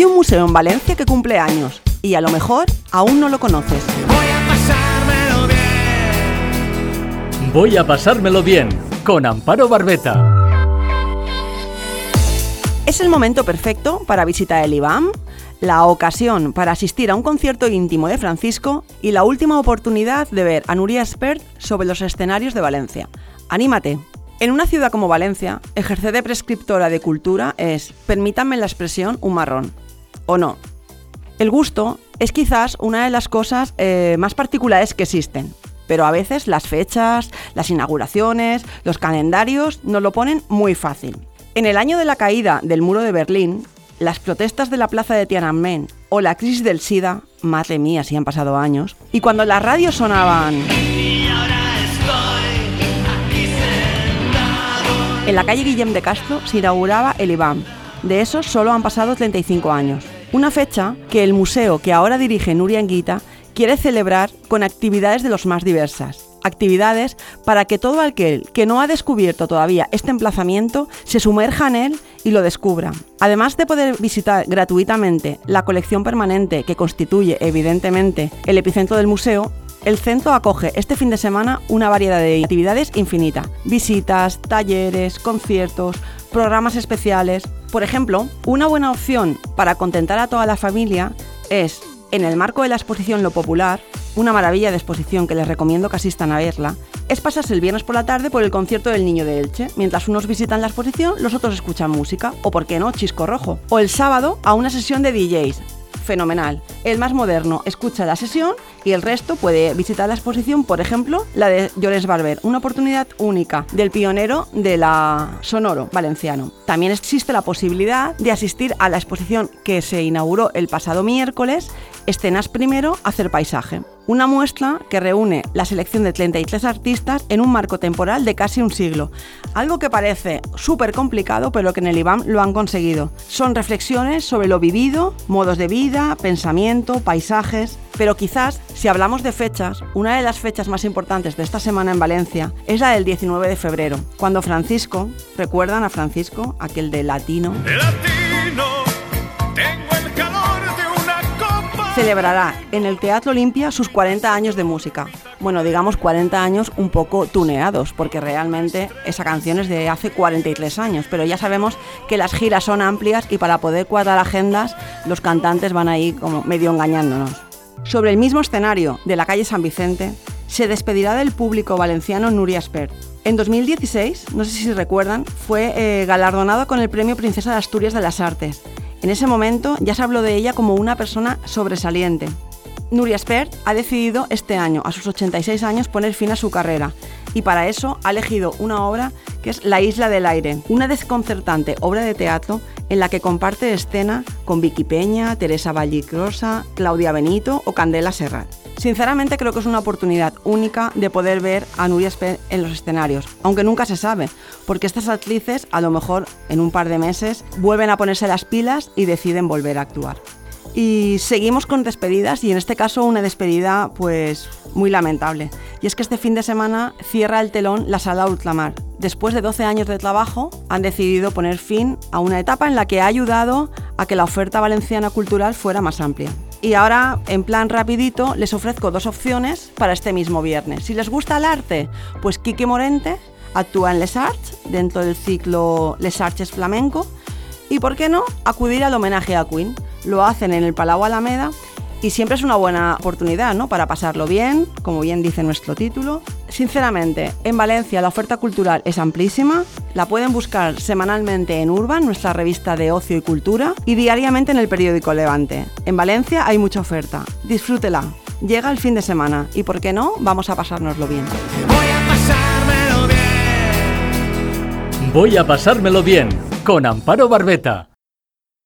Hay un museo en Valencia que cumple años y a lo mejor aún no lo conoces. Voy a pasármelo bien. Voy a pasármelo bien con Amparo Barbeta. Es el momento perfecto para visitar el IBAM, la ocasión para asistir a un concierto íntimo de Francisco y la última oportunidad de ver a Nuria Espert sobre los escenarios de Valencia. ¡Anímate! En una ciudad como Valencia, ejercer de prescriptora de cultura es, permítanme la expresión, un marrón. ¿O no? El gusto es quizás una de las cosas eh, más particulares que existen, pero a veces las fechas, las inauguraciones, los calendarios nos lo ponen muy fácil. En el año de la caída del muro de Berlín, las protestas de la plaza de Tiananmen o la crisis del SIDA, madre mía, si han pasado años, y cuando las radios sonaban... En la calle Guillem de Castro se inauguraba el IBAM. De esos solo han pasado 35 años. Una fecha que el museo que ahora dirige Nuria Anguita quiere celebrar con actividades de los más diversas. Actividades para que todo aquel que no ha descubierto todavía este emplazamiento se sumerja en él y lo descubra. Además de poder visitar gratuitamente la colección permanente que constituye evidentemente el epicentro del museo, el centro acoge este fin de semana una variedad de actividades infinita. Visitas, talleres, conciertos, programas especiales. Por ejemplo, una buena opción para contentar a toda la familia es, en el marco de la exposición Lo Popular, una maravilla de exposición que les recomiendo que asistan a verla, es pasarse el viernes por la tarde por el concierto del Niño de Elche. Mientras unos visitan la exposición, los otros escuchan música, o por qué no, chisco rojo. O el sábado a una sesión de DJs, fenomenal. El más moderno escucha la sesión y el resto puede visitar la exposición, por ejemplo, la de Llores Barber, una oportunidad única del pionero de la sonoro valenciano. También existe la posibilidad de asistir a la exposición que se inauguró el pasado miércoles, Escenas primero, hacer paisaje. Una muestra que reúne la selección de 33 artistas en un marco temporal de casi un siglo. Algo que parece súper complicado, pero que en el IBAM lo han conseguido. Son reflexiones sobre lo vivido, modos de vida, pensamiento, paisajes. Pero quizás, si hablamos de fechas, una de las fechas más importantes de esta semana en Valencia es la del 19 de febrero, cuando Francisco, ¿recuerdan a Francisco, aquel de latino? Latino, tengo celebrará en el Teatro Olimpia sus 40 años de música. Bueno, digamos 40 años un poco tuneados, porque realmente esa canción es de hace 43 años, pero ya sabemos que las giras son amplias y para poder cuadrar agendas los cantantes van ahí como medio engañándonos. Sobre el mismo escenario de la calle San Vicente, se despedirá del público valenciano Nuria Espert. En 2016, no sé si recuerdan, fue eh, galardonado con el Premio Princesa de Asturias de las Artes. En ese momento ya se habló de ella como una persona sobresaliente. Nuria Espert ha decidido este año, a sus 86 años, poner fin a su carrera y para eso ha elegido una obra que es La Isla del Aire, una desconcertante obra de teatro en la que comparte escena con Vicky Peña, Teresa Vallicrosa, Claudia Benito o Candela Serrat. Sinceramente creo que es una oportunidad única de poder ver a Nuria Espert en los escenarios, aunque nunca se sabe, porque estas actrices a lo mejor en un par de meses vuelven a ponerse las pilas y deciden volver a actuar. Y seguimos con despedidas y en este caso una despedida pues muy lamentable. Y es que este fin de semana cierra el telón la sala Ultramar. Después de 12 años de trabajo han decidido poner fin a una etapa en la que ha ayudado a que la oferta valenciana cultural fuera más amplia. Y ahora, en plan rapidito, les ofrezco dos opciones para este mismo viernes. Si les gusta el arte, pues Quique Morente actúa en Les Arts, dentro del ciclo Les Arts Flamenco. Y por qué no, acudir al homenaje a Queen. Lo hacen en el Palau Alameda y siempre es una buena oportunidad, ¿no? Para pasarlo bien, como bien dice nuestro título. Sinceramente, en Valencia la oferta cultural es amplísima. La pueden buscar semanalmente en Urban, nuestra revista de ocio y cultura, y diariamente en el periódico Levante. En Valencia hay mucha oferta. Disfrútela. Llega el fin de semana y, ¿por qué no? Vamos a pasárnoslo bien. Voy a pasármelo bien. Voy a pasármelo bien con Amparo Barbeta.